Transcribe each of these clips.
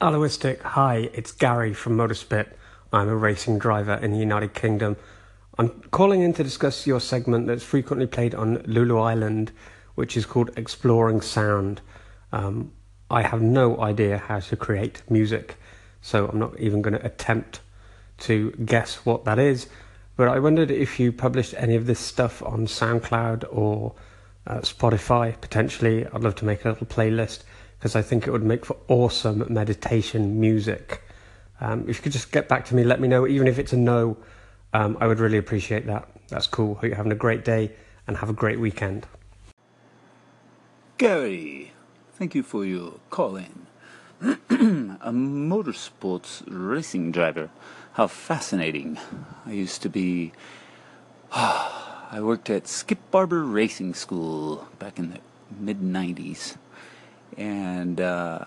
Aloistic, hi, it's Gary from Motorspit. I'm a racing driver in the United Kingdom. I'm calling in to discuss your segment that's frequently played on Lulu Island, which is called Exploring Sound. Um, I have no idea how to create music, so I'm not even going to attempt to guess what that is. But I wondered if you published any of this stuff on SoundCloud or uh, Spotify potentially. I'd love to make a little playlist because I think it would make for awesome meditation music. Um, if you could just get back to me, let me know, even if it's a no, um, I would really appreciate that. That's cool. Hope you're having a great day and have a great weekend. Gary, thank you for your call in. a motorsports racing driver. How fascinating. I used to be. I worked at Skip Barber Racing School back in the mid 90s and uh,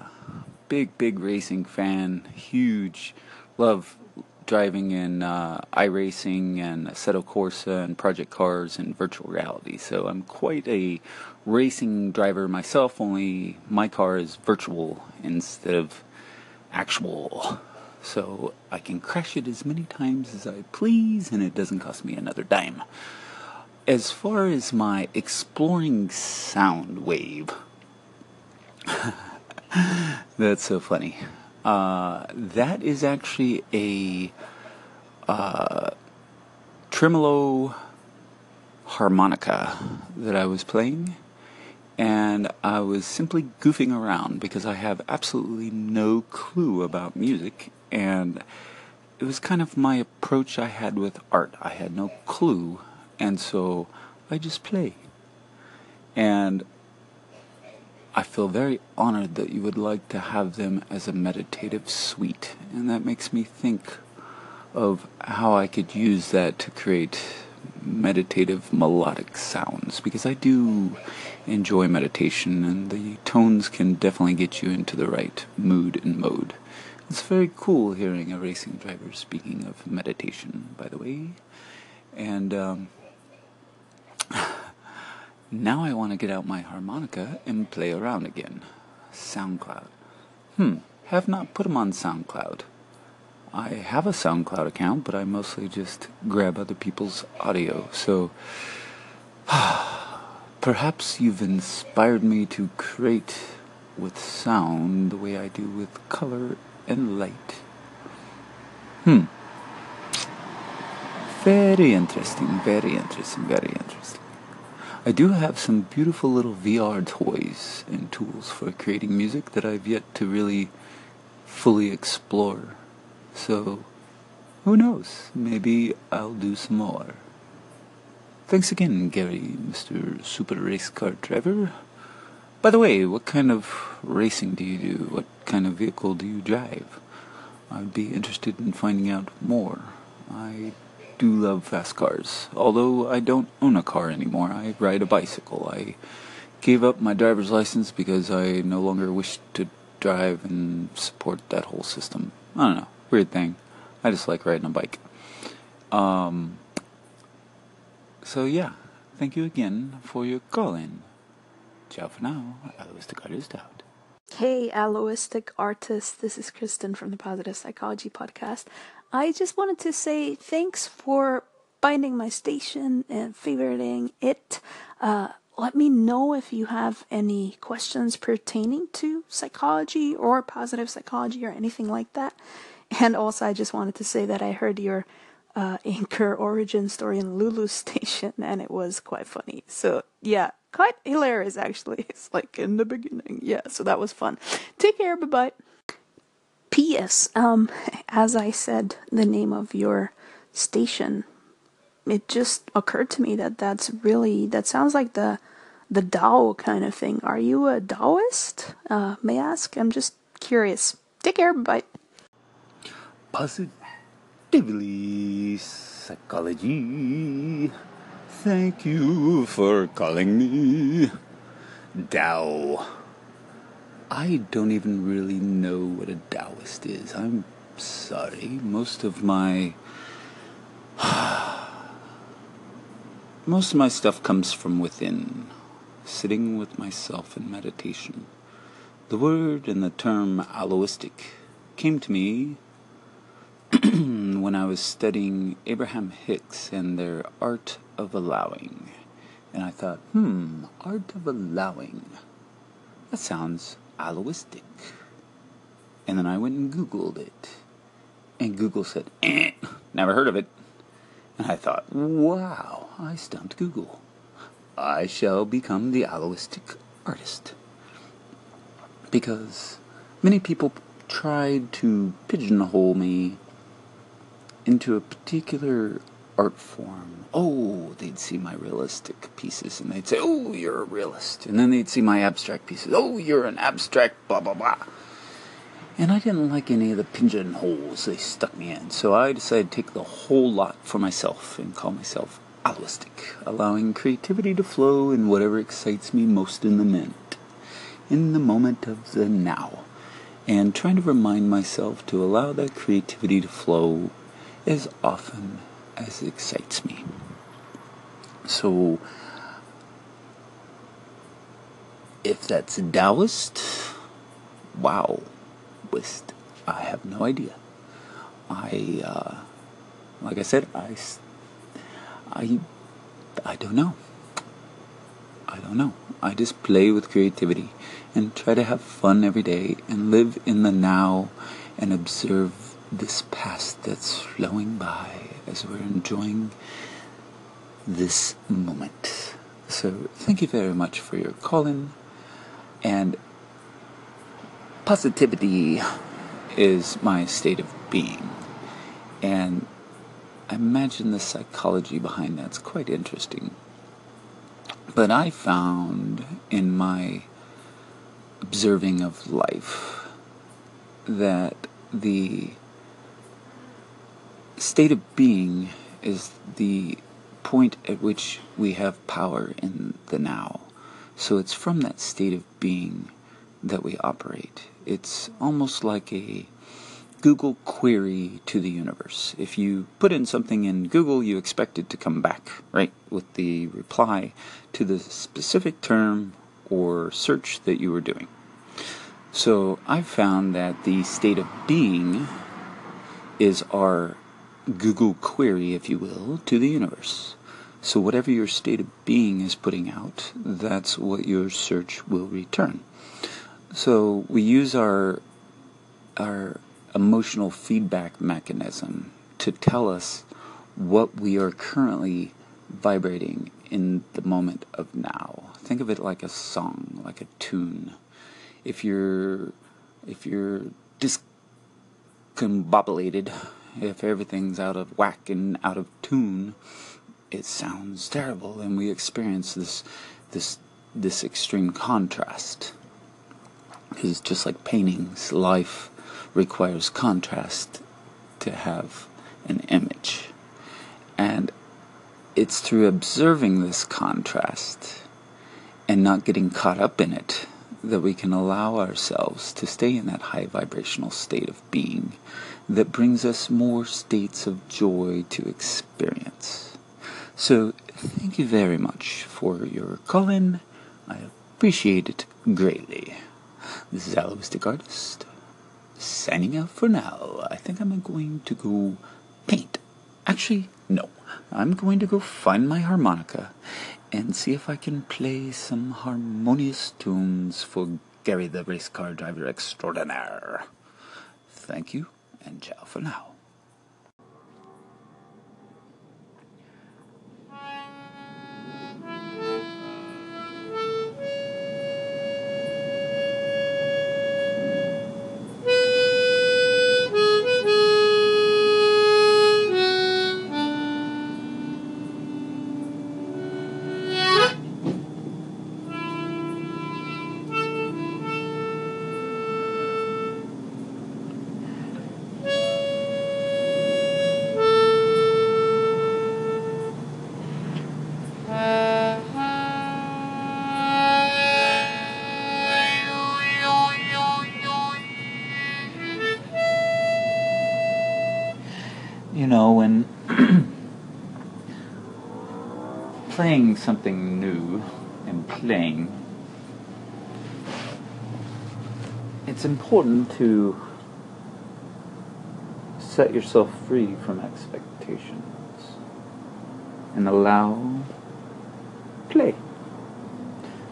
big big racing fan huge love driving in uh, iRacing and Assetto Corsa and Project Cars and virtual reality. So I'm quite a racing driver myself, only my car is virtual instead of actual. So I can crash it as many times as I please and it doesn't cost me another dime. As far as my exploring sound wave, That's so funny. Uh, that is actually a uh, tremolo harmonica that I was playing, and I was simply goofing around because I have absolutely no clue about music, and it was kind of my approach I had with art. I had no clue, and so I just play. And I feel very honored that you would like to have them as a meditative suite, and that makes me think of how I could use that to create meditative melodic sounds because I do enjoy meditation and the tones can definitely get you into the right mood and mode. It's very cool hearing a racing driver speaking of meditation, by the way. And um, now I want to get out my harmonica and play around again. SoundCloud. Hmm, have not put them on SoundCloud. I have a SoundCloud account, but I mostly just grab other people's audio. So perhaps you've inspired me to create with sound the way I do with color and light. Hmm. Very interesting, very interesting, very interesting. I do have some beautiful little VR toys and tools for creating music that I've yet to really fully explore. So, who knows? Maybe I'll do some more. Thanks again, Gary, Mr. Super Race Car Driver. By the way, what kind of racing do you do? What kind of vehicle do you drive? I'd be interested in finding out more. I do love fast cars. Although I don't own a car anymore, I ride a bicycle. I gave up my driver's license because I no longer wish to drive and support that whole system. I don't know, weird thing. I just like riding a bike. Um, so yeah, thank you again for your call in. Ciao for now. Aloistic Artist out. Hey, Aloistic Artist. This is Kristen from the Positive Psychology Podcast. I just wanted to say thanks for finding my station and favoriting it. Uh, let me know if you have any questions pertaining to psychology or positive psychology or anything like that. And also, I just wanted to say that I heard your uh, Anchor origin story in Lulu Station, and it was quite funny. So, yeah, quite hilarious actually. It's like in the beginning. Yeah, so that was fun. Take care. Bye bye. P.S. Um, as I said the name of your station, it just occurred to me that that's really that sounds like the the Tao kind of thing. Are you a Taoist? Uh, may I ask? I'm just curious. Take care. Bye. Positively psychology. Thank you for calling me Tao. I don't even really know what a Taoist is. I'm sorry. Most of my most of my stuff comes from within, sitting with myself in meditation. The word and the term aloistic came to me when I was studying Abraham Hicks and their art of allowing. And I thought, hmm, art of allowing. That sounds aloistic. And then I went and Googled it. And Google said, eh, never heard of it. And I thought, wow, I stumped Google. I shall become the aloistic artist. Because many people tried to pigeonhole me into a particular art form. Oh, they'd see my realistic pieces and they'd say, Oh, you're a realist. And then they'd see my abstract pieces. Oh, you're an abstract, blah, blah, blah. And I didn't like any of the pigeonholes they stuck me in, so I decided to take the whole lot for myself and call myself aloistic, allowing creativity to flow in whatever excites me most in the moment, in the moment of the now, and trying to remind myself to allow that creativity to flow as often as it excites me. So, if that's Taoist, wow twist. I have no idea. I, uh, like I said, I, I, I don't know. I don't know. I just play with creativity and try to have fun every day and live in the now and observe this past that's flowing by as we're enjoying this moment. So, thank you very much for your call in and positivity is my state of being. And I imagine the psychology behind that's quite interesting. But I found in my observing of life that the state of being is the point at which we have power in the now. So it's from that state of being that we operate. It's almost like a Google query to the universe. If you put in something in Google, you expect it to come back, right, with the reply to the specific term or search that you were doing. So I've found that the state of being is our Google query, if you will, to the universe. So whatever your state of being is putting out, that's what your search will return. So we use our our emotional feedback mechanism to tell us what we are currently vibrating in the moment of now. Think of it like a song, like a tune. If you're if you're discombobulated, if everything's out of whack and out of tune, it sounds terrible and we experience this this this extreme contrast. Because just like paintings, life requires contrast to have an image. And it's through observing this contrast and not getting caught up in it that we can allow ourselves to stay in that high vibrational state of being that brings us more states of joy to experience. So, thank you very much for your call in. I appreciate it greatly. This is Aloistic Artist. Signing out for now. I think I'm going to go paint. Actually, no. I'm going to go find my harmonica and see if I can play some harmonious tunes for Gary the race car driver extraordinaire. Thank you, and ciao for now. Playing something new and playing, it's important to set yourself free from expectations and allow play.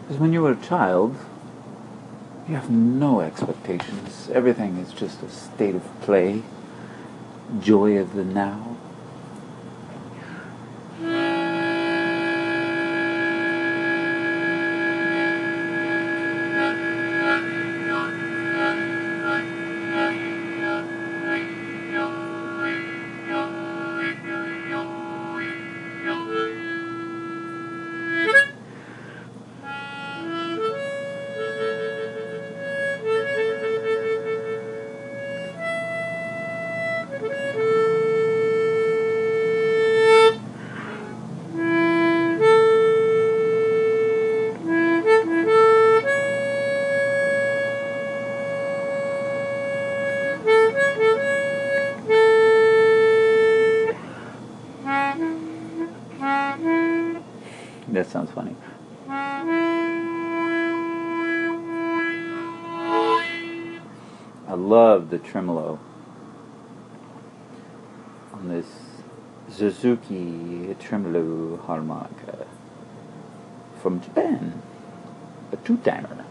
Because when you were a child, you have no expectations. Everything is just a state of play, joy of the now. Tremolo on this Suzuki tremolo harmonica uh, from Japan, a two-timer.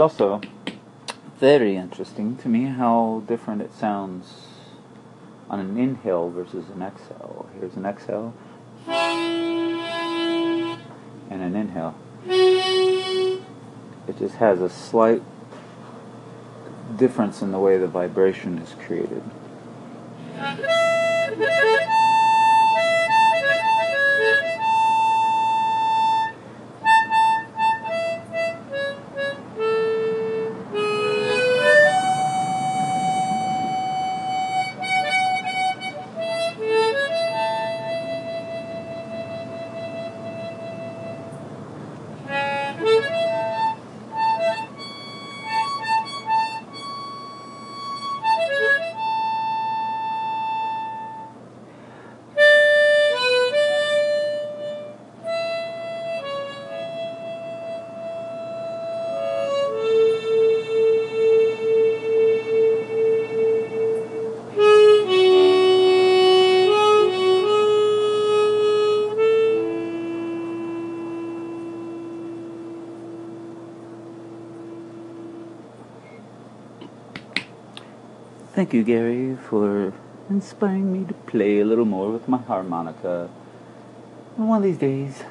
It's also very interesting to me how different it sounds on an inhale versus an exhale. Here's an exhale and an inhale. It just has a slight difference in the way the vibration is created. Thank you, Gary, for inspiring me to play a little more with my harmonica. And one of these days,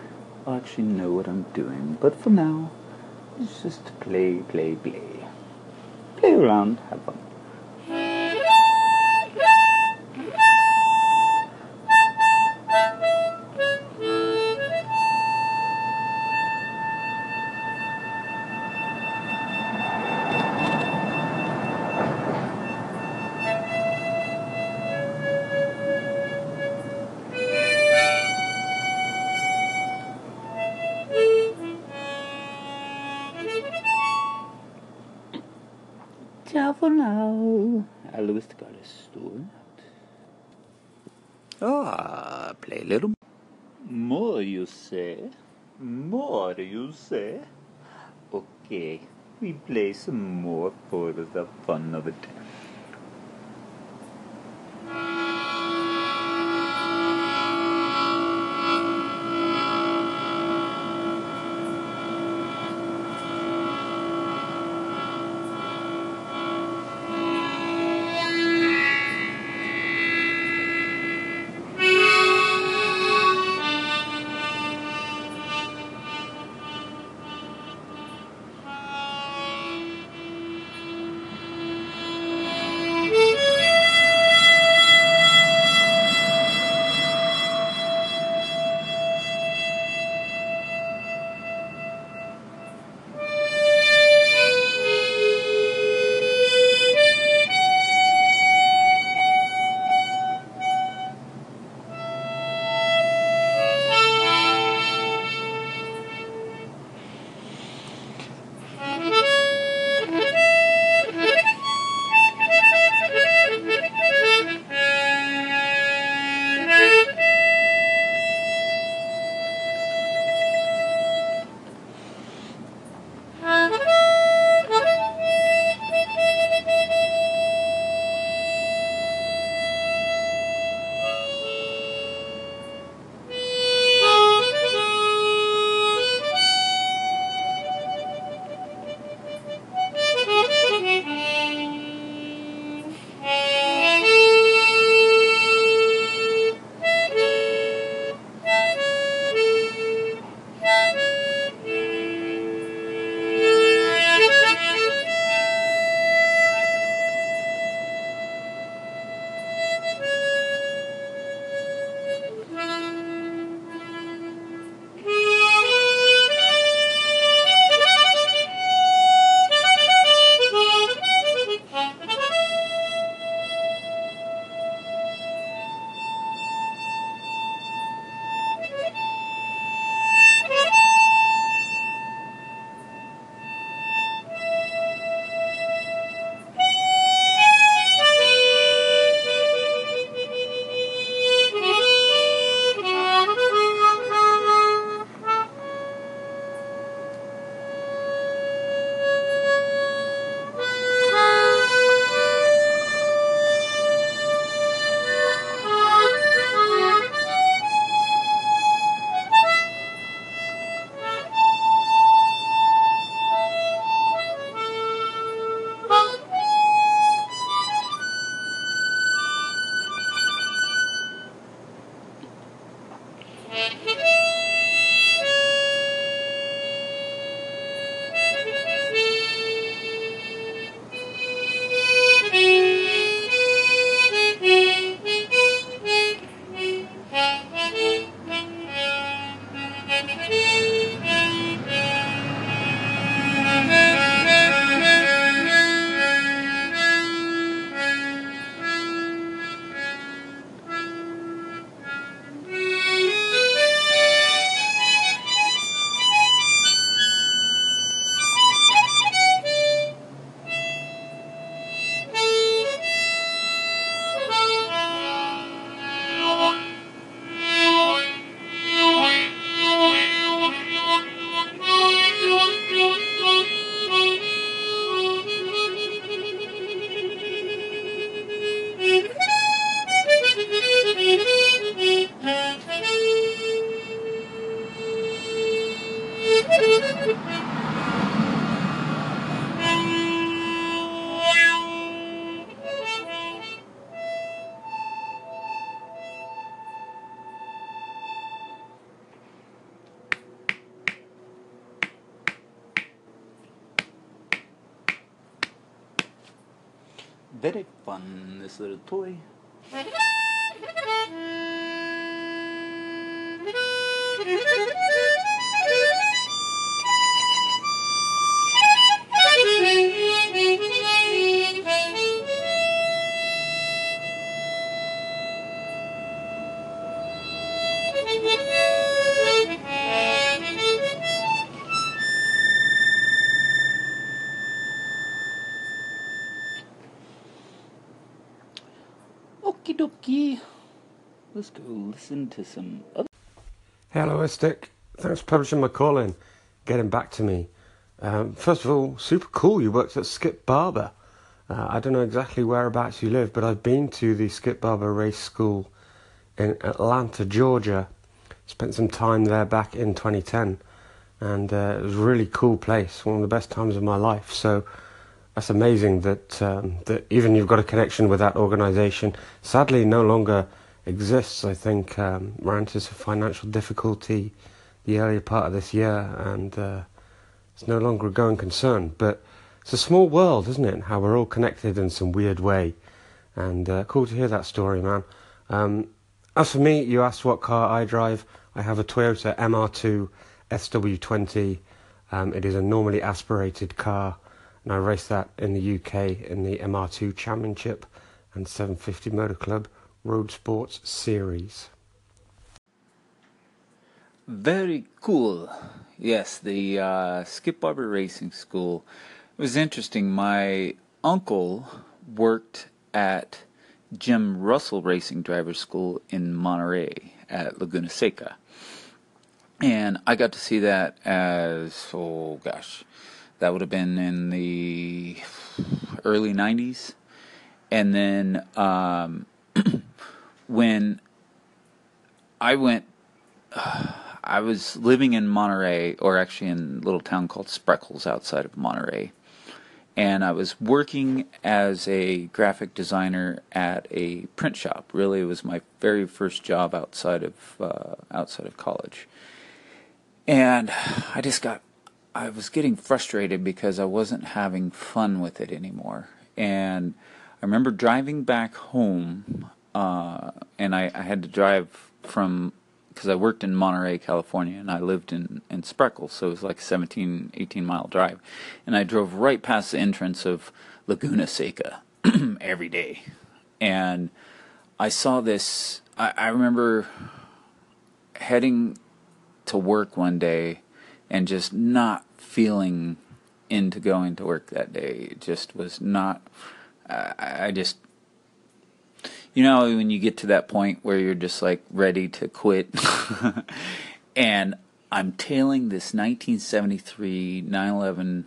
I'll actually know what I'm doing. But for now, it's just play, play, play. Play around, have fun. Play some more for the fun of it. Very fun, this little toy. Listen to some other. Aloistic. Thanks for publishing my call in, getting back to me. Um, first of all, super cool. You worked at Skip Barber. Uh, I don't know exactly whereabouts you live, but I've been to the Skip Barber Race School in Atlanta, Georgia. Spent some time there back in 2010, and uh, it was a really cool place. One of the best times of my life. So that's amazing that um, that even you've got a connection with that organisation. Sadly, no longer exists. I think um, ran into some financial difficulty the earlier part of this year, and uh, it's no longer a going concern. But it's a small world, isn't it? How we're all connected in some weird way, and uh, cool to hear that story, man. Um, as for me, you asked what car I drive. I have a Toyota MR2 SW20. Um, it is a normally aspirated car, and I race that in the UK in the MR2 Championship and 750 Motor Club Road Sports Series. Very cool. Yes, the uh, Skip Barber Racing School. It was interesting. My uncle worked at Jim Russell Racing Driver School in Monterey at Laguna Seca. And I got to see that as, oh gosh, that would have been in the early 90s. And then um, when I went, uh, I was living in Monterey, or actually in a little town called Spreckels outside of Monterey. And I was working as a graphic designer at a print shop. Really, it was my very first job outside of uh, outside of college. And I just got, I was getting frustrated because I wasn't having fun with it anymore. And I remember driving back home, uh, and I, I had to drive from because I worked in Monterey, California, and I lived in, in Spreckels, so it was like a 17, 18 mile drive. And I drove right past the entrance of Laguna Seca every day. And I saw this, I, I remember heading to work one day and just not feeling into going to work that day. It just was not, uh, I just you know when you get to that point where you're just like ready to quit? And i'm tailing this 1973 911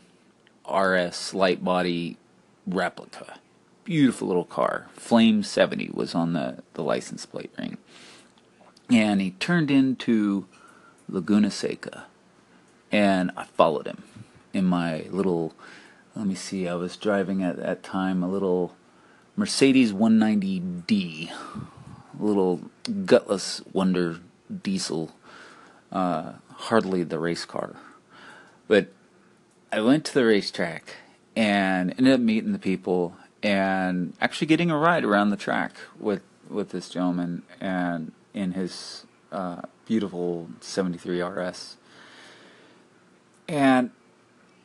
rs light body replica. Beautiful little car. Flame 70 was on the, the license plate ring. And he turned into laguna seca. And i followed him in my little let me see i was driving at that time a little Mercedes 190D, little gutless wonder diesel, uh, hardly the race car. But I went to the racetrack and ended up meeting the people and actually getting a ride around the track with with this gentleman and in his uh, beautiful 73 RS. And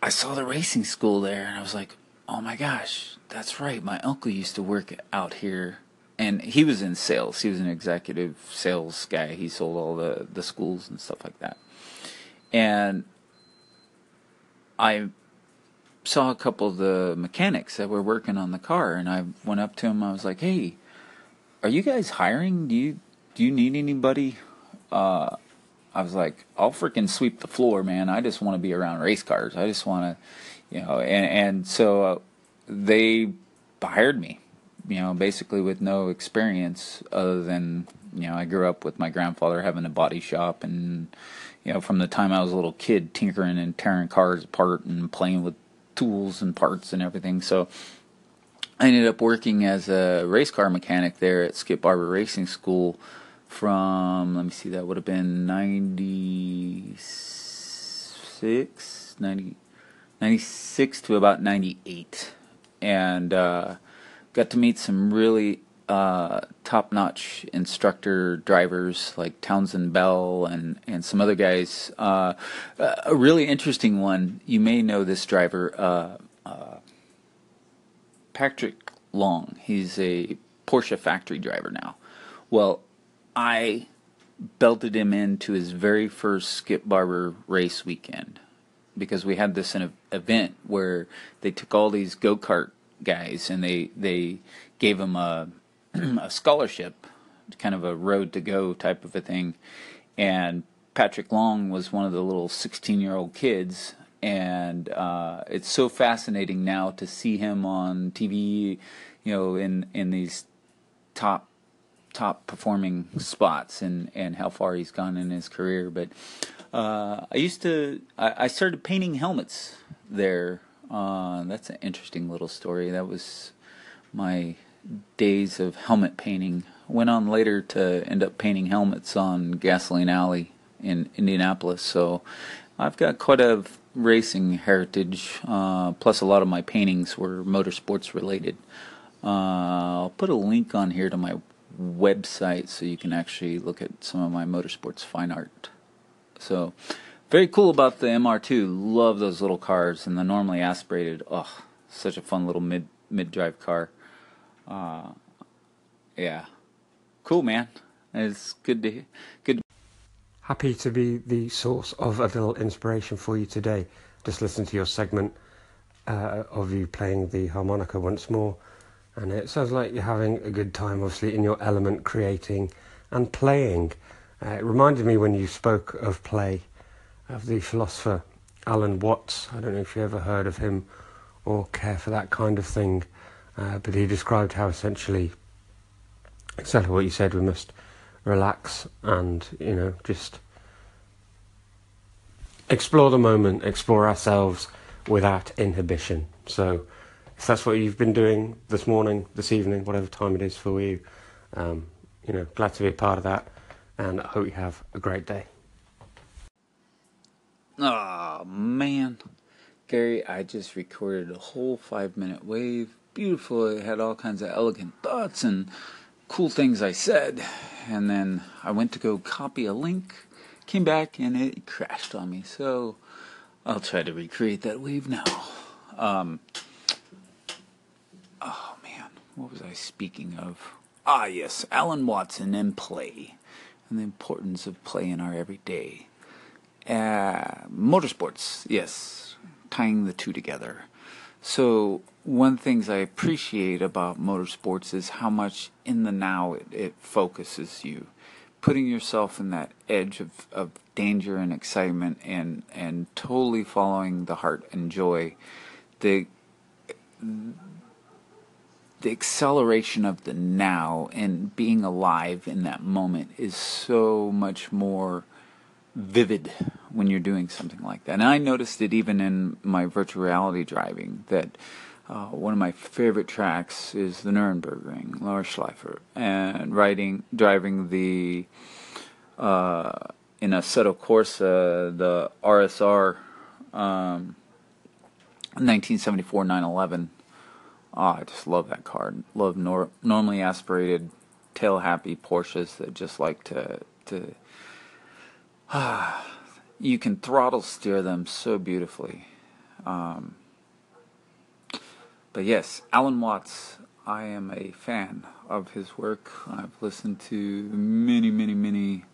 I saw the racing school there and I was like, oh my gosh, that's right. My uncle used to work out here, and he was in sales. He was an executive sales guy. He sold all the the schools and stuff like that. And I saw a couple of the mechanics that were working on the car, and I went up to him. I was like, "Hey, are you guys hiring? Do you do you need anybody?" Uh, I was like, "I'll freaking sweep the floor, man. I just want to be around race cars. I just want to." you know, and and so uh, they hired me, you know, basically with no experience other than you know I grew up with my grandfather having a body shop and you know from the time I was a little kid tinkering and tearing cars apart and playing with tools and parts and everything. So I ended up working as a race car mechanic there at Skip Barber Racing School from let me see that would have been 96 90 96 to about 98 and uh, got to meet some really uh, top-notch instructor drivers like Townsend Bell and and some other guys. Uh, a really interesting one. You may know this driver, uh, uh, Patrick Long. He's a Porsche factory driver now. Well, I belted him into his very first Skip Barber race weekend because we had this an event where they took all these go kart guys and they they gave them a a scholarship, kind of a road to go type of a thing. And Patrick Long was one of the little 16 year old kids. And uh, it's so fascinating now to see him on TV, you know, in, in these top top performing spots and, and how far he's gone in his career. But uh, I used to, I, I, started painting helmets there. Uh, that's an interesting little story. That was my days of helmet painting. Went on later to end up painting helmets on Gasoline Alley in Indianapolis. So I've got quite a racing heritage. Uh, plus, a lot of my paintings were motorsports related. Uh, I'll put a link on here to my website so you can actually look at some of my motorsports fine art. So, very cool about the MR2. Love those little cars and the normally aspirated. Oh, such a fun little mid mid drive car. Uh, yeah, cool, man. It's good to good. Happy to be the source of a little inspiration for you today. Just listen to your segment uh, of you playing the harmonica once more, and it sounds like you're having a good time, obviously in your element, creating and playing. Uh, it reminded me when you spoke of play, of the philosopher Alan Watts. I don't know if you ever heard of him or care for that kind of thing. Uh, but he described how essentially exactly what you said. We must relax and you know just explore the moment, explore ourselves without inhibition. So if that's what you've been doing this morning, this evening, whatever time it is for you, um, you know, glad to be a part of that, and I hope you have a great day. Oh man, Gary, I just recorded a whole five minute wave beautiful. It had all kinds of elegant thoughts and cool things I said. And then I went to go copy a link, came back, and it crashed on me. So I'll try to recreate that wave now. Um, oh man, what was I speaking of? Ah, yes, Alan Watson and play, and the importance of play in our everyday. Uh, motorsports, yes, tying the two together. So one things I appreciate about motorsports is how much in the now it, it focuses you, putting yourself in that edge of, of danger and excitement and and totally following the heart and joy. The the acceleration of the now and being alive in that moment is so much more vivid when you're doing something like that. And I noticed it even in my virtual reality driving that uh, one of my favorite tracks is the Nürburgring, Lars Schleifer, and riding, driving the uh, in Assetto Corsa, the RSR um, 1974 911. Oh, I just love that car. Love nor- normally aspirated, tail happy Porsches that just like to to. Ah, you can throttle steer them so beautifully. Um, but yes, Alan Watts, I am a fan of his work. I've listened to many, many, many,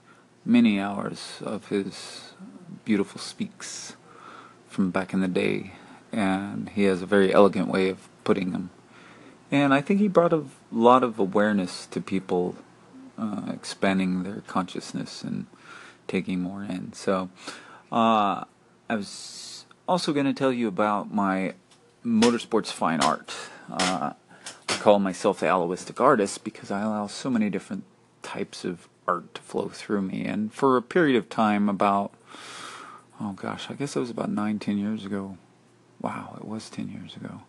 many hours of his beautiful speaks from back in the day, and he has a very elegant way of putting them. And I think he brought a lot of awareness to people, uh, expanding their consciousness and taking more in. So, uh, I was also going to tell you about my motorsports fine art. Uh, I call myself the aloistic artist because I allow so many different types of art to flow through me. And for a period of time, about, oh gosh, I guess it was about nine, ten years ago. Wow, it was ten years ago.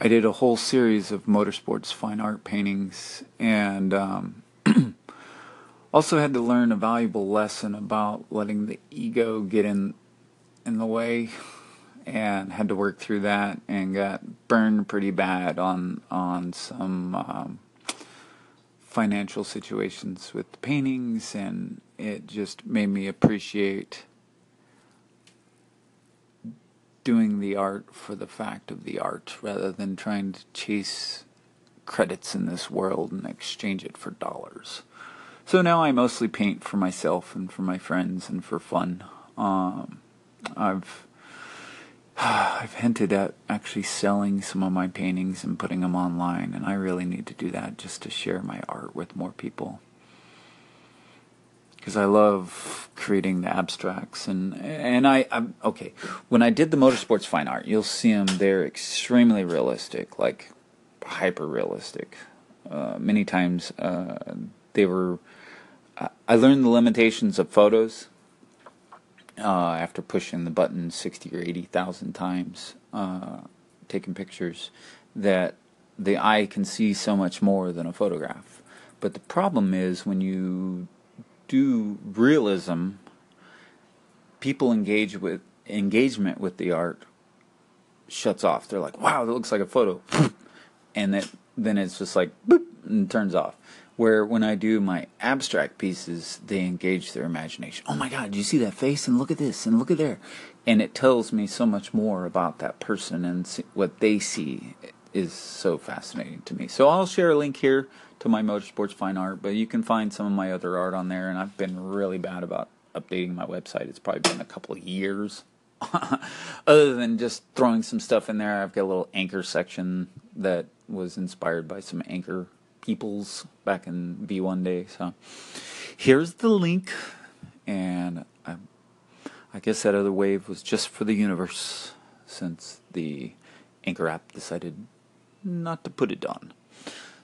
I did a whole series of motorsports fine art paintings and um, also had to learn a valuable lesson about letting the ego get in in the way and had to work through that and got burned pretty bad on on some um, financial situations with the paintings and it just made me appreciate doing the art for the fact of the art rather than trying to chase credits in this world and exchange it for dollars. So now I mostly paint for myself and for my friends and for fun. Um, I've I've hinted at actually selling some of my paintings and putting them online, and I really need to do that just to share my art with more people. Because I love creating the abstracts, and and I I'm, okay. When I did the motorsports fine art, you'll see them. They're extremely realistic, like hyper realistic. Uh, many times uh, they were. I learned the limitations of photos uh, after pushing the button 60 or 80,000 times, uh, taking pictures, that the eye can see so much more than a photograph. But the problem is when you do realism, people engage with engagement with the art shuts off. They're like, "Wow, that looks like a photo," and that then it's just like boop and turns off. Where when I do my abstract pieces, they engage their imagination. Oh my God, do you see that face? And look at this, and look at there. And it tells me so much more about that person, and what they see is so fascinating to me. So I'll share a link here to my motorsports fine art, but you can find some of my other art on there. And I've been really bad about updating my website. It's probably been a couple of years. Other than just throwing some stuff in there, I've got a little anchor section that was inspired by some anchor peoples back in V1 day. So here's the link, and I, I guess that other wave was just for the universe since the Anchor app decided not to put it on.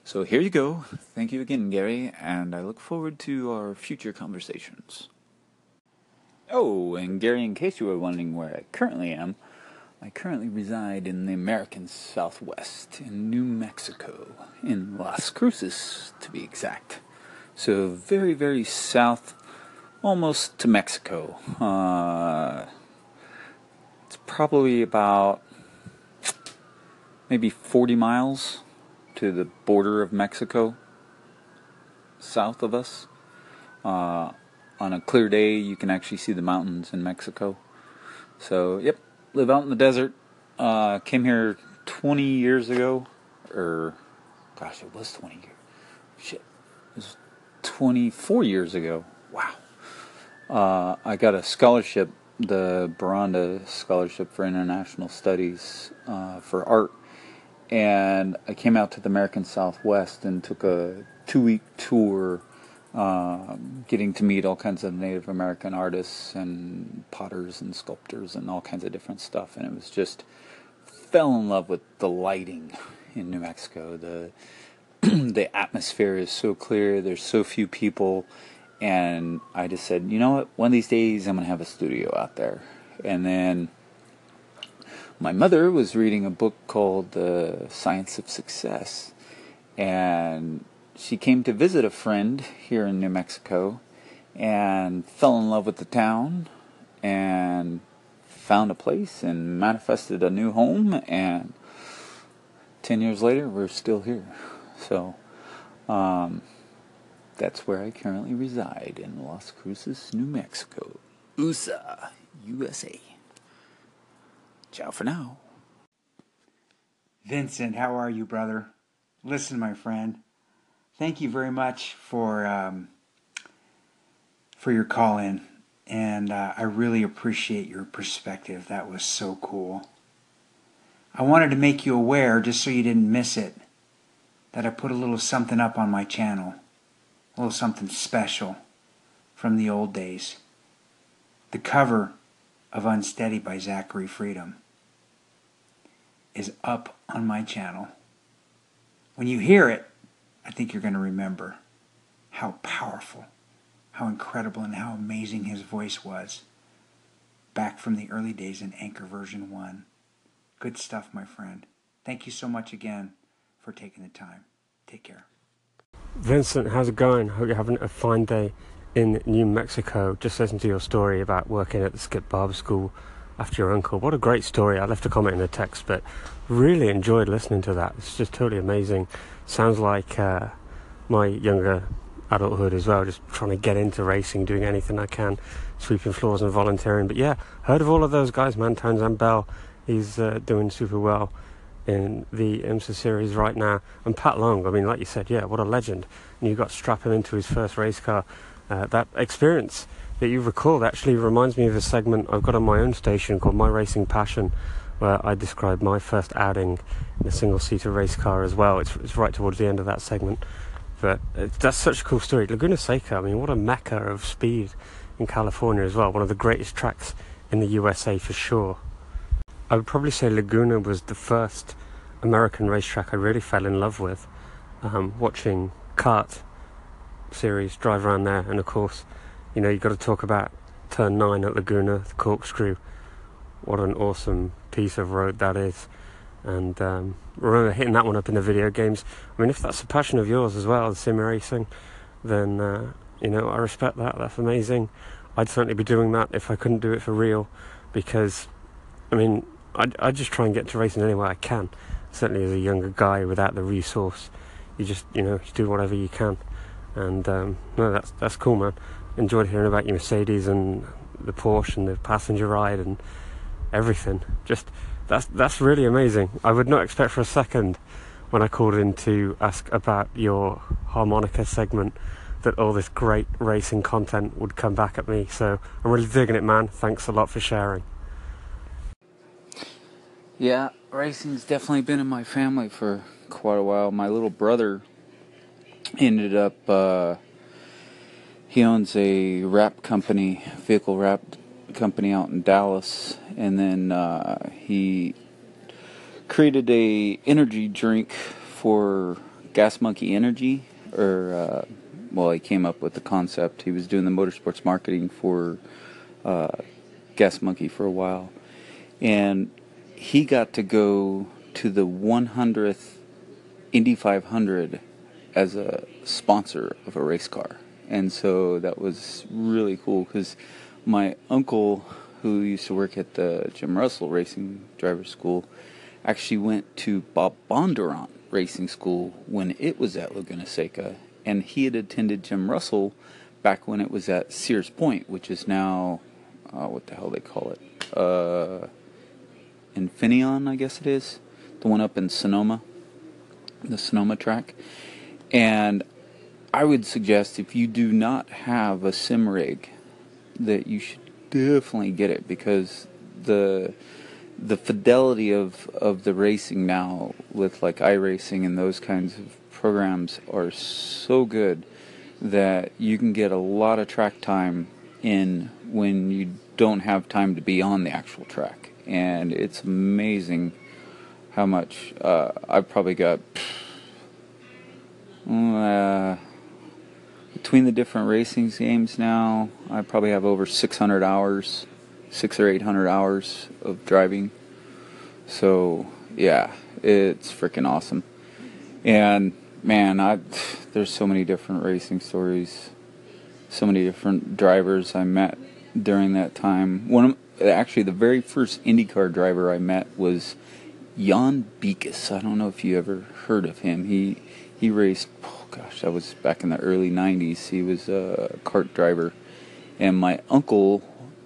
So here you go. Thank you again, Gary, and I look forward to our future conversations. Oh, and Gary, in case you were wondering where I currently am, I currently reside in the American Southwest, in New Mexico, in Las Cruces to be exact. So, very, very south, almost to Mexico. Uh, it's probably about maybe 40 miles to the border of Mexico, south of us. Uh, on a clear day, you can actually see the mountains in Mexico. So, yep, live out in the desert. Uh, came here 20 years ago, or gosh, it was 20 years. Shit, it was 24 years ago. Wow. Uh, I got a scholarship, the Baranda Scholarship for International Studies uh, for art, and I came out to the American Southwest and took a two-week tour um, getting to meet all kinds of Native American artists and potters and sculptors and all kinds of different stuff. And it was just fell in love with the lighting in New Mexico. The the atmosphere is so clear. There's so few people, and I just said, you know what? One of these days, I'm gonna have a studio out there. And then my mother was reading a book called The Science of Success, and she came to visit a friend here in New Mexico and fell in love with the town and found a place and manifested a new home and 10 years later we're still here. So um, that's where i currently reside in las cruces new mexico usa usa ciao for now vincent how are you brother listen my friend thank you very much for um, for your call in, and uh, I really appreciate your perspective. That was so cool. I wanted to make you aware, just so you didn't miss it, that I put a little something up on my channel, a little something special from the old days. The cover of Unsteady by Zachary Freedom is up on my channel. When you hear it, I think you're going to remember how powerful, how incredible, and how amazing his voice was back from the early days in Anchor version 1. Good stuff, my friend. Thank you so much again for taking the time. Take care. Vincent, how's it going? Hope you're having a fine day in New Mexico. Just listened to your story about working at the Skip Barber School after your uncle. What a great story. I left a comment in the text, but really enjoyed listening to that. It's just totally amazing. Sounds like uh, my younger adulthood as well, just trying to get into racing, doing anything I can, sweeping floors and volunteering. But yeah, heard of all of those guys, man. Townsend Bell, he's uh, doing super well in the IMSA series right now. And Pat Long, I mean, like you said, yeah, what a legend. And you got to strap him into his first race car. Uh, that experience that you recall actually reminds me of a segment I've got on my own station called My Racing Passion, where I describe my first outing in a single seater race car as well. It's, it's right towards the end of that segment. But that's such a cool story. Laguna Seca, I mean, what a mecca of speed in California as well. One of the greatest tracks in the USA for sure. I would probably say Laguna was the first American racetrack I really fell in love with. Um, watching CART series drive around there, and of course, you know, you've got to talk about turn nine at Laguna, the corkscrew. What an awesome piece of road that is. And um, remember hitting that one up in the video games. I mean, if that's a passion of yours as well, sim racing, then uh, you know I respect that. That's amazing. I'd certainly be doing that if I couldn't do it for real, because I mean, I'd, I'd just try and get to racing any way I can. Certainly, as a younger guy without the resource, you just you know you do whatever you can. And um, no, that's that's cool, man. Enjoyed hearing about your Mercedes and the Porsche and the passenger ride and everything. Just that's that's really amazing. I would not expect for a second when I called in to ask about your harmonica segment that all this great racing content would come back at me. So I'm really digging it, man. Thanks a lot for sharing. Yeah, racing's definitely been in my family for quite a while. My little brother ended up uh, he owns a wrap company, vehicle wrap company out in Dallas, and then uh, he created a energy drink for Gas Monkey Energy, or uh, well, he came up with the concept. He was doing the motorsports marketing for uh, Gas Monkey for a while, and he got to go to the 100th Indy 500 as a sponsor of a race car, and so that was really cool because my uncle, who used to work at the Jim Russell Racing Driver School, actually went to Bob Bondurant Racing School when it was at Laguna Seca, and he had attended Jim Russell back when it was at Sears Point, which is now uh, what the hell they call it, uh, Infineon, I guess it is, the one up in Sonoma, the Sonoma track, and I would suggest if you do not have a sim rig that you should definitely get it because the the fidelity of of the racing now with like iRacing and those kinds of programs are so good that you can get a lot of track time in when you don't have time to be on the actual track. And it's amazing how much uh, I've probably got uh, between the different racing games now, I probably have over 600 hours, six or 800 hours of driving. So yeah, it's freaking awesome. And man, I there's so many different racing stories, so many different drivers I met during that time. One of, actually the very first IndyCar driver I met was Jan Beekhuis. I don't know if you ever heard of him. He he raced gosh, that was back in the early 90s. He was a CART driver. And my uncle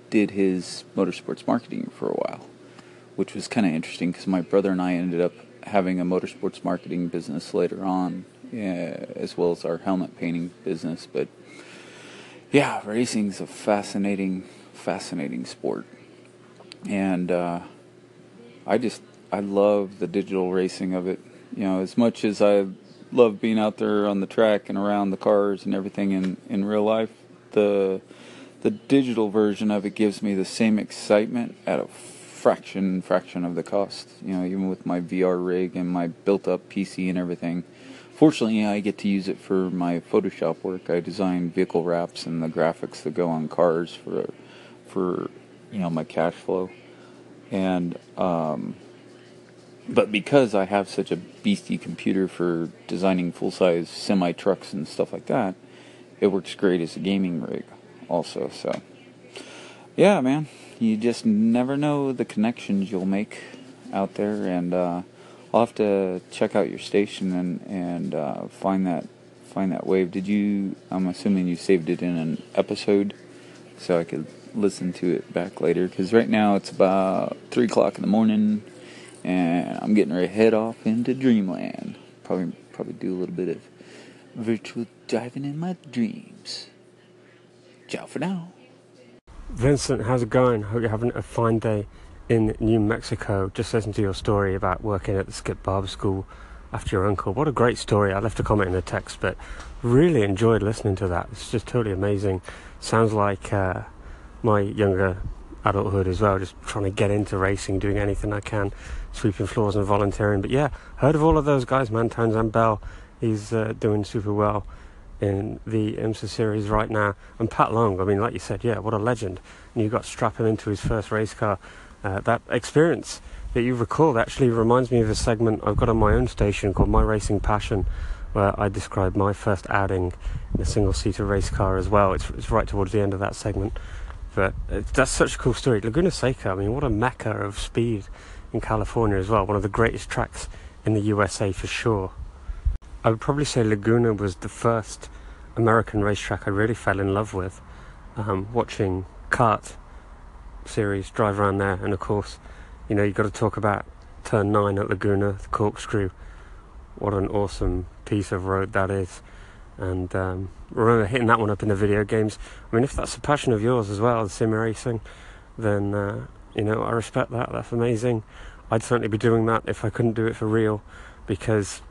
did his motorsports marketing for a while, which was kind of interesting because my brother and I ended up having a motorsports marketing business later on, yeah, as well as our helmet painting business. But yeah, racing's a fascinating, fascinating sport. And uh, I just, I love the digital racing of it. You know, as much as I love being out there on the track and around the cars and everything in, in real life. The the digital version of it gives me the same excitement at a fraction fraction of the cost. You know, even with my VR rig and my built up PC and everything. Fortunately, I get to use it for my Photoshop work. I design vehicle wraps and the graphics that go on cars for for you know my cash flow. And um, but because I have such a beastie computer for designing full size semi trucks and stuff like that, it works great as a gaming rig also. So yeah, man, you just never know the connections you'll make out there, and uh, I'll have to check out your station and and uh, find that find that wave. Did you? I'm assuming you saved it in an episode, so I could listen to it back later. Because right now it's about three o'clock in the morning, and I'm getting ready to head off into dreamland. Probably probably do a little bit of virtual driving in my dreams. Ciao for now. Vincent, how's it going? Hope you're having a fine day in New Mexico. Just listened to your story about working at the Skip Barber School after your uncle. What a great story. I left a comment in the text, but really enjoyed listening to that. It's just totally amazing. Sounds like uh, my younger adulthood as well, just trying to get into racing, doing anything I can, sweeping floors and volunteering. But yeah, heard of all of those guys, man. Townsend Bell, he's uh, doing super well in the IMSA series right now. And Pat Long, I mean, like you said, yeah, what a legend. And you got to strap him into his first race car. Uh, that experience that you recalled actually reminds me of a segment I've got on my own station called My Racing Passion, where I describe my first outing in a single seater race car as well. It's, it's right towards the end of that segment. But that's such a cool story. Laguna Seca, I mean, what a mecca of speed in California as well. One of the greatest tracks in the USA for sure. I would probably say Laguna was the first American racetrack I really fell in love with. Um, watching CART series drive around there, and of course, you know, you've got to talk about turn nine at Laguna, the corkscrew. What an awesome piece of road that is. And um, remember hitting that one up in the video games. I mean, if that's a passion of yours as well, sim racing, then, uh, you know, I respect that. That's amazing. I'd certainly be doing that if I couldn't do it for real because,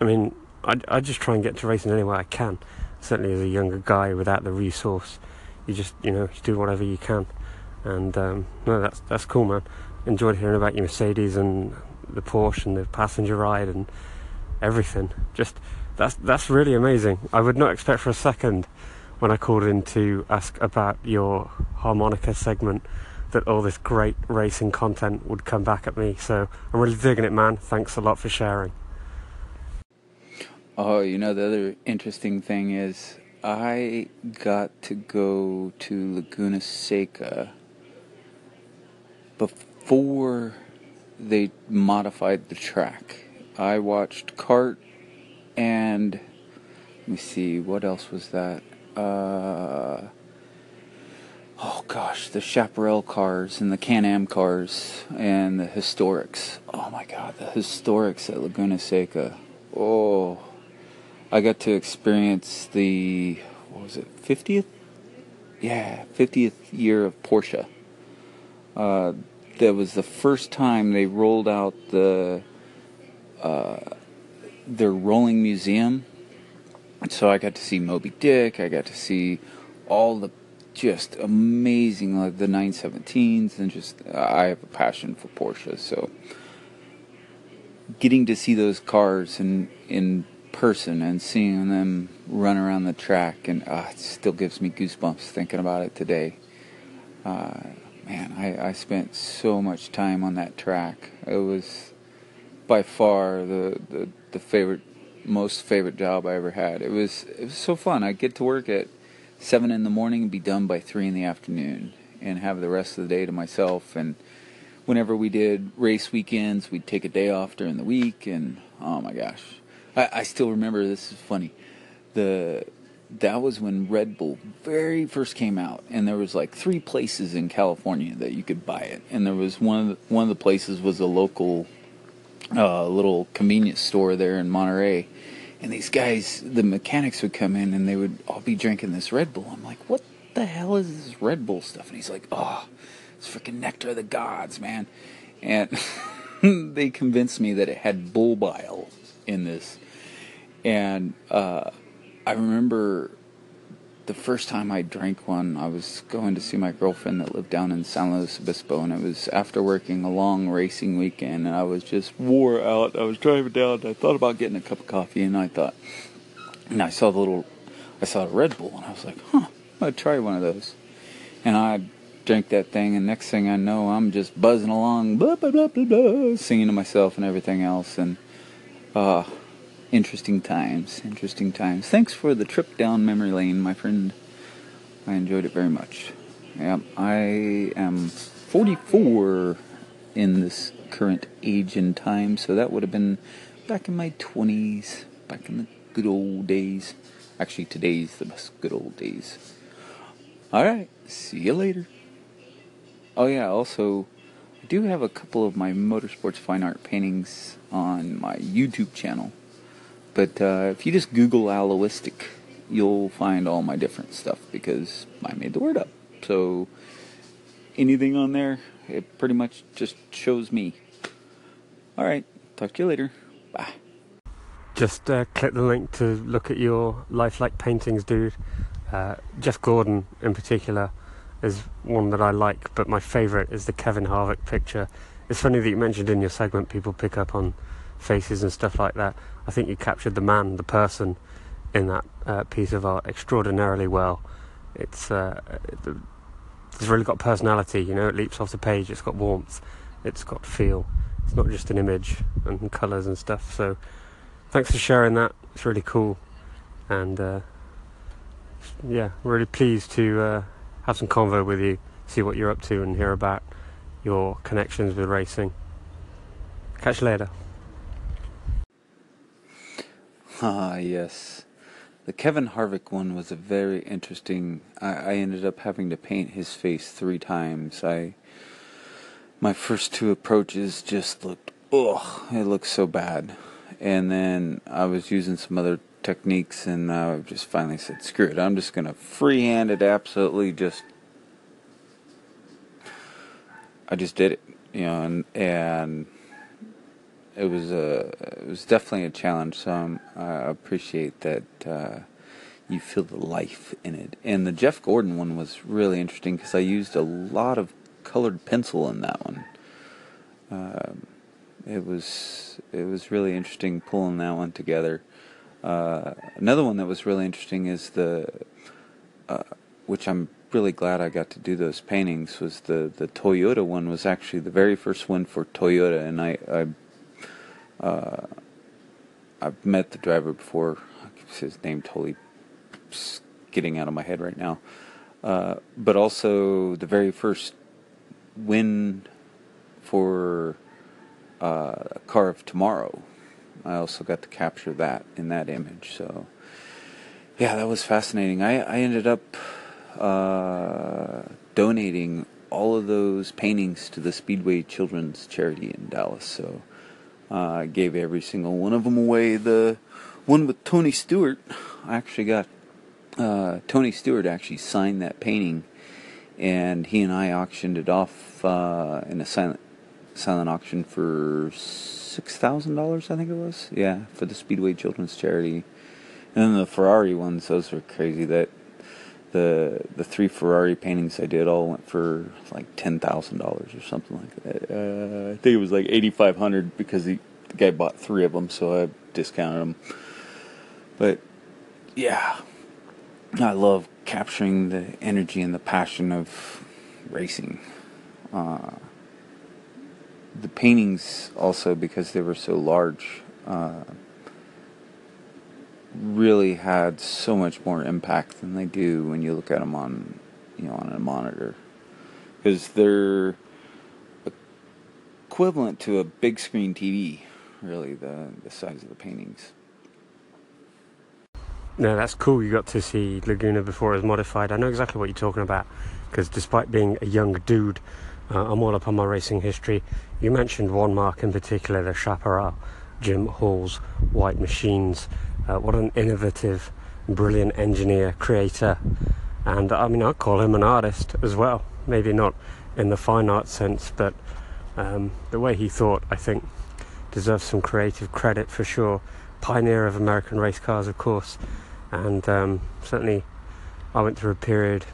I mean, I, I just try and get to racing any way I can. Certainly, as a younger guy without the resource, you just you know you do whatever you can. And um, no, that's that's cool, man. Enjoyed hearing about your Mercedes and the Porsche and the passenger ride and everything. Just that's that's really amazing. I would not expect for a second when I called in to ask about your harmonica segment that all this great racing content would come back at me. So I'm really digging it, man. Thanks a lot for sharing. Oh, you know, the other interesting thing is I got to go to Laguna Seca before they modified the track. I watched CART and let me see, what else was that? Uh, oh gosh, the Chaparral cars and the Can Am cars and the Historics. Oh my god, the Historics at Laguna Seca. Oh I got to experience the what was it, fiftieth? Yeah, fiftieth year of Porsche. Uh, that was the first time they rolled out the uh, their rolling museum. So I got to see Moby Dick. I got to see all the just amazing like the 917s and just I have a passion for Porsche. So getting to see those cars in in person and seeing them run around the track, and uh, it still gives me goosebumps thinking about it today. Uh, man, I, I spent so much time on that track. It was by far the, the, the favorite, most favorite job I ever had. It was it was so fun. I'd get to work at seven in the morning and be done by three in the afternoon, and have the rest of the day to myself. And whenever we did race weekends, we'd take a day off during the week, and oh my gosh, I, I still remember this is funny. The that was when Red Bull very first came out, and there was like three places in California that you could buy it, and there was one of the, one of the places was a local uh, little convenience store there in Monterey, and these guys, the mechanics would come in and they would all be drinking this Red Bull. I'm like, what the hell is this Red Bull stuff? And he's like, oh, it's freaking nectar of the gods, man, and they convinced me that it had bull bile in this and uh, I remember the first time I drank one, I was going to see my girlfriend that lived down in San Luis Obispo, and it was after working a long racing weekend, and I was just wore out. I was driving down, I thought about getting a cup of coffee, and I thought, and I saw the little, I saw a Red Bull, and I was like, huh, I'd try one of those. And I drank that thing, and next thing I know, I'm just buzzing along, blah, blah, blah, blah, blah, singing to myself and everything else, and, uh, interesting times, interesting times. Thanks for the trip down memory lane, my friend. I enjoyed it very much. Yeah, I am 44 in this current age and time, so that would have been back in my 20s, back in the good old days. Actually, today's the best good old days. Alright, see you later. Oh, yeah, also, I do have a couple of my motorsports fine art paintings on my YouTube channel. But uh, if you just Google Aloistic, you'll find all my different stuff because I made the word up. So anything on there, it pretty much just shows me. All right, talk to you later. Bye. Just uh, click the link to look at your lifelike paintings, dude. Uh, Jeff Gordon, in particular, is one that I like, but my favourite is the Kevin Harvick picture. It's funny that you mentioned in your segment people pick up on faces and stuff like that. I think you captured the man, the person, in that uh, piece of art extraordinarily well. It's uh, it's really got personality. You know, it leaps off the page. It's got warmth. It's got feel. It's not just an image and colours and stuff. So, thanks for sharing that. It's really cool, and uh, yeah, really pleased to uh, have some convo with you, see what you're up to, and hear about your connections with racing. Catch you later. Ah, yes. The Kevin Harvick one was a very interesting. I, I ended up having to paint his face three times. I my first two approaches just looked oh, it looked so bad, and then I was using some other techniques, and I just finally said, "Screw it! I'm just gonna freehand it. Absolutely, just." I just did it, you know, and and it was a it was definitely a challenge. So um, I appreciate that uh, you feel the life in it. And the Jeff Gordon one was really interesting because I used a lot of colored pencil in that one. Um, it was it was really interesting pulling that one together. Uh, another one that was really interesting is the uh, which I'm really glad I got to do those paintings was the the Toyota one was actually the very first one for Toyota and I, I uh, I've met the driver before. His name totally getting out of my head right now. Uh, but also the very first win for uh, Car of Tomorrow. I also got to capture that in that image. So, yeah, that was fascinating. I, I ended up uh, donating all of those paintings to the Speedway Children's Charity in Dallas. So, I gave every single one of them away. The one with Tony Stewart, I actually got uh, Tony Stewart actually signed that painting, and he and I auctioned it off uh, in a silent silent auction for six thousand dollars. I think it was. Yeah, for the Speedway Children's Charity. And then the Ferrari ones, those were crazy. That the the three Ferrari paintings I did all went for like ten thousand dollars or something like that. Uh, I think it was like eighty five hundred because the, the guy bought three of them, so I discounted them. But yeah, I love capturing the energy and the passion of racing. Uh, the paintings also because they were so large. Uh, really had so much more impact than they do when you look at them on, you know, on a monitor, because they're equivalent to a big screen TV. Really, the the size of the paintings. No, that's cool. You got to see Laguna before it was modified. I know exactly what you're talking about because despite being a young dude, uh, I'm all up on my racing history. You mentioned one mark in particular, the Chaparral, Jim Hall's White Machines. Uh, what an innovative, brilliant engineer, creator, and I mean, I'd call him an artist as well. Maybe not in the fine art sense, but um, the way he thought, I think, deserves some creative credit for sure. Pioneer of American race cars, of course, and um, certainly I went through a period,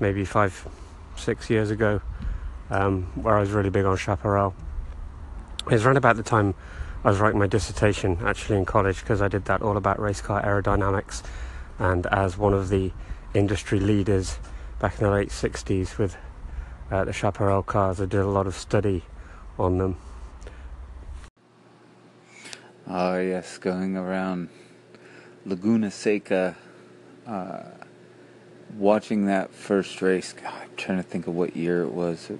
maybe five, six years ago, um, where I was really big on Chaparral. It was around about the time I was writing my dissertation actually in college because I did that all about race car aerodynamics. And as one of the industry leaders back in the late 60s with uh, the Chaparral cars, I did a lot of study on them. Oh, yes, going around Laguna Seca, uh, watching that first race, God, I'm trying to think of what year it was. It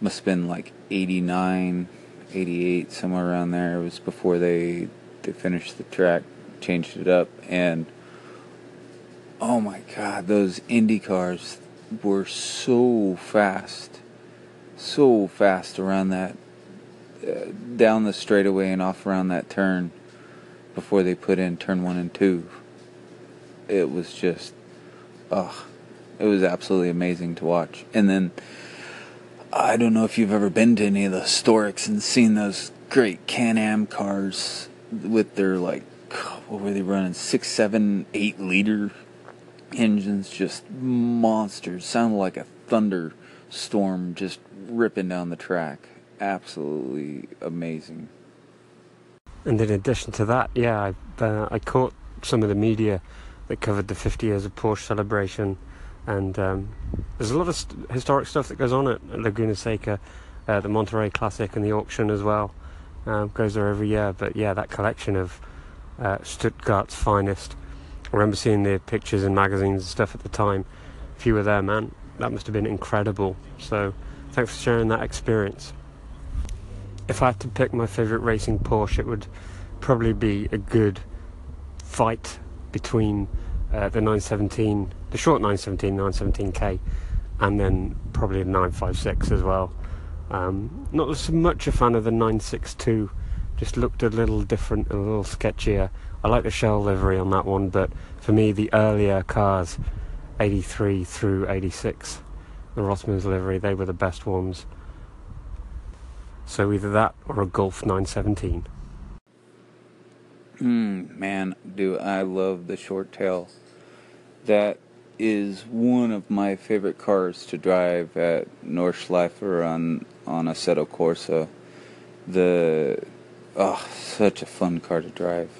must have been like 89, 88, somewhere around there. It was before they they finished the track, changed it up, and oh my God, those Indy cars were so fast, so fast around that uh, down the straightaway and off around that turn before they put in turn one and two. It was just, oh, it was absolutely amazing to watch. And then, I don't know if you've ever been to any of the historics and seen those great Can Am cars with their like, what were they running? Six, seven, eight liter engines, just monsters. Sounded like a thunderstorm just ripping down the track. Absolutely amazing. And in addition to that, yeah, I, uh, I caught some of the media that covered the 50 years of Porsche celebration, and um, there's a lot of st- historic stuff that goes on at, Laguna Seca, uh, the Monterey Classic and the auction as well. Um, goes there every year, but yeah, that collection of uh, Stuttgart's finest. I remember seeing the pictures in magazines and stuff at the time. If you were there, man, that must have been incredible. So, thanks for sharing that experience if I had to pick my favourite racing Porsche, it would probably be a good fight between uh, the 917, the short 917, 917K, and then probably the 956 as well. Um, not so much a fan of the 962, just looked a little different, a little sketchier. I like the shell livery on that one, but for me, the earlier cars, 83 through 86, the Rothmans livery, they were the best ones. So either that or a Gulf 917. Mm, man, do I love the short tail. That is one of my favorite cars to drive at Nordschleife on on Assetto Corsa. The oh, such a fun car to drive.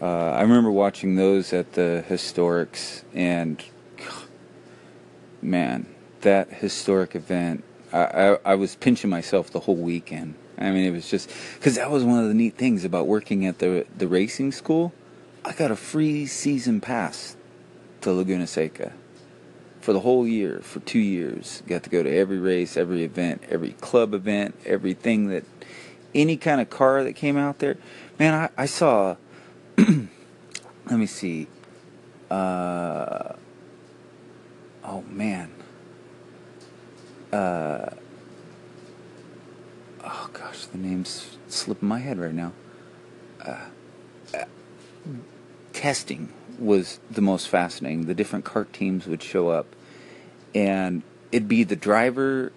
Uh, I remember watching those at the historics, and man, that historic event I, I, I was pinching myself the whole weekend. I mean, it was just because that was one of the neat things about working at the the racing school. I got a free season pass to Laguna Seca for the whole year for two years. Got to go to every race, every event, every club event, everything that any kind of car that came out there. Man, I, I saw. let me see. Uh, oh man, uh, oh gosh, the name's slipping my head right now. Uh, uh, testing was the most fascinating. The different kart teams would show up, and it'd be the driver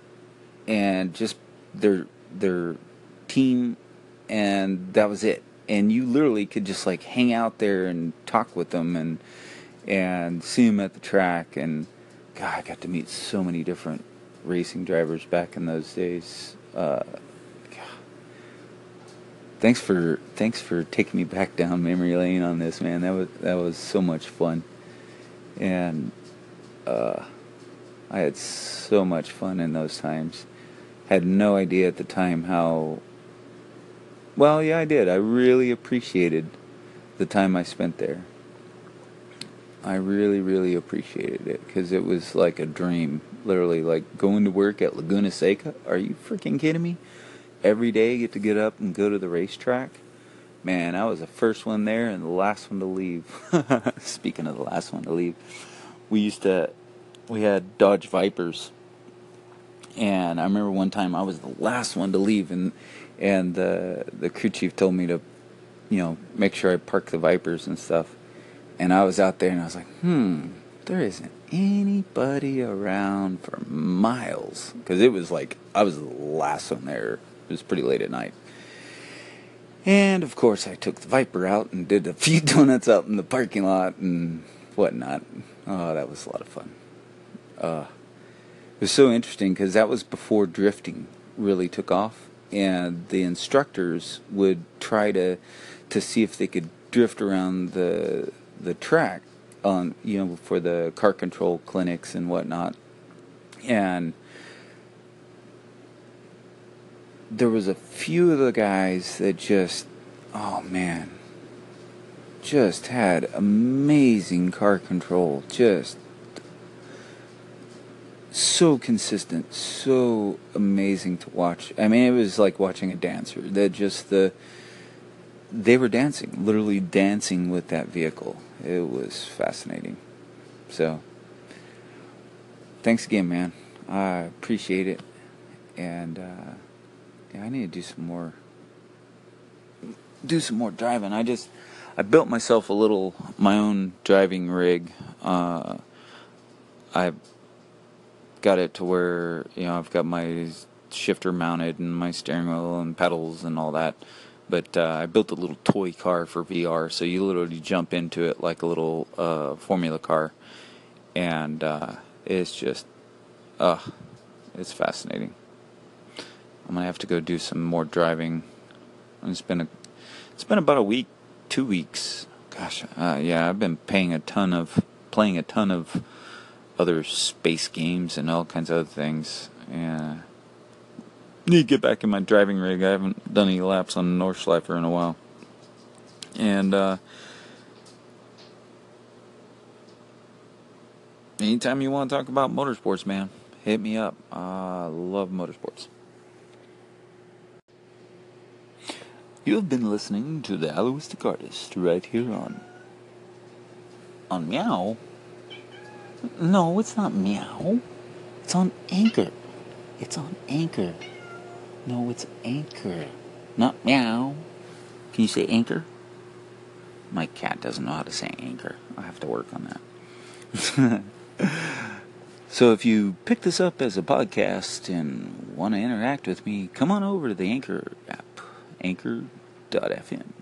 and just their their team, and that was it. And you literally could just like hang out there and talk with them and and see them at the track. And God, I got to meet so many different racing drivers back in those days. Uh, thanks for thanks for taking me back down memory lane on this, man. That was that was so much fun, and uh, I had so much fun in those times. Had no idea at the time how. Well, yeah, I did. I really appreciated the time I spent there. I really, really appreciated it because it was like a dream. Literally, like going to work at Laguna Seca. Are you freaking kidding me? Every day, get to get up and go to the racetrack. Man, I was the first one there and the last one to leave. Speaking of the last one to leave, we used to, we had Dodge Vipers, and I remember one time I was the last one to leave, and and the the crew chief told me to, you know, make sure I park the Vipers and stuff and I was out there and I was like, hmm, there isn't anybody around for miles. Because it was like, I was the last one there. It was pretty late at night. And of course, I took the Viper out and did a few donuts out in the parking lot and whatnot. Oh, that was a lot of fun. Uh, it was so interesting because that was before drifting really took off, and the instructors would try to to see if they could drift around the the track on you know for the car control clinics and whatnot and there was a few of the guys that just oh man just had amazing car control. Just so consistent, so amazing to watch. I mean, it was like watching a dancer. That just the they were dancing, literally dancing with that vehicle. It was fascinating. So, thanks again, man. I appreciate it, and uh, yeah, I need to do some more, do some more driving. I just, I built myself a little, my own driving rig. Uh, I got it to where you know I've got my shifter mounted and my steering wheel and pedals and all that. But uh, I built a little toy car for VR, so you literally jump into it like a little uh, Formula car, and uh, it's just, uh, it's fascinating. I'm gonna have to go do some more driving. It's been a, it's been about a week, two weeks. Gosh, uh, yeah, I've been paying a ton of, playing a ton of other space games and all kinds of other things. Yeah. Need to get back in my driving rig. I haven't done any laps on Nordschleife in a while. And uh, anytime you want to talk about motorsports, man, hit me up. I love motorsports. You have been listening to the Aloistic Artist right here on on Meow. No, it's not Meow. It's on Anchor. It's on Anchor. No, it's Anchor. Not Meow. Can you say Anchor? My cat doesn't know how to say Anchor. I have to work on that. so if you pick this up as a podcast and want to interact with me, come on over to the Anchor app, anchor.fm.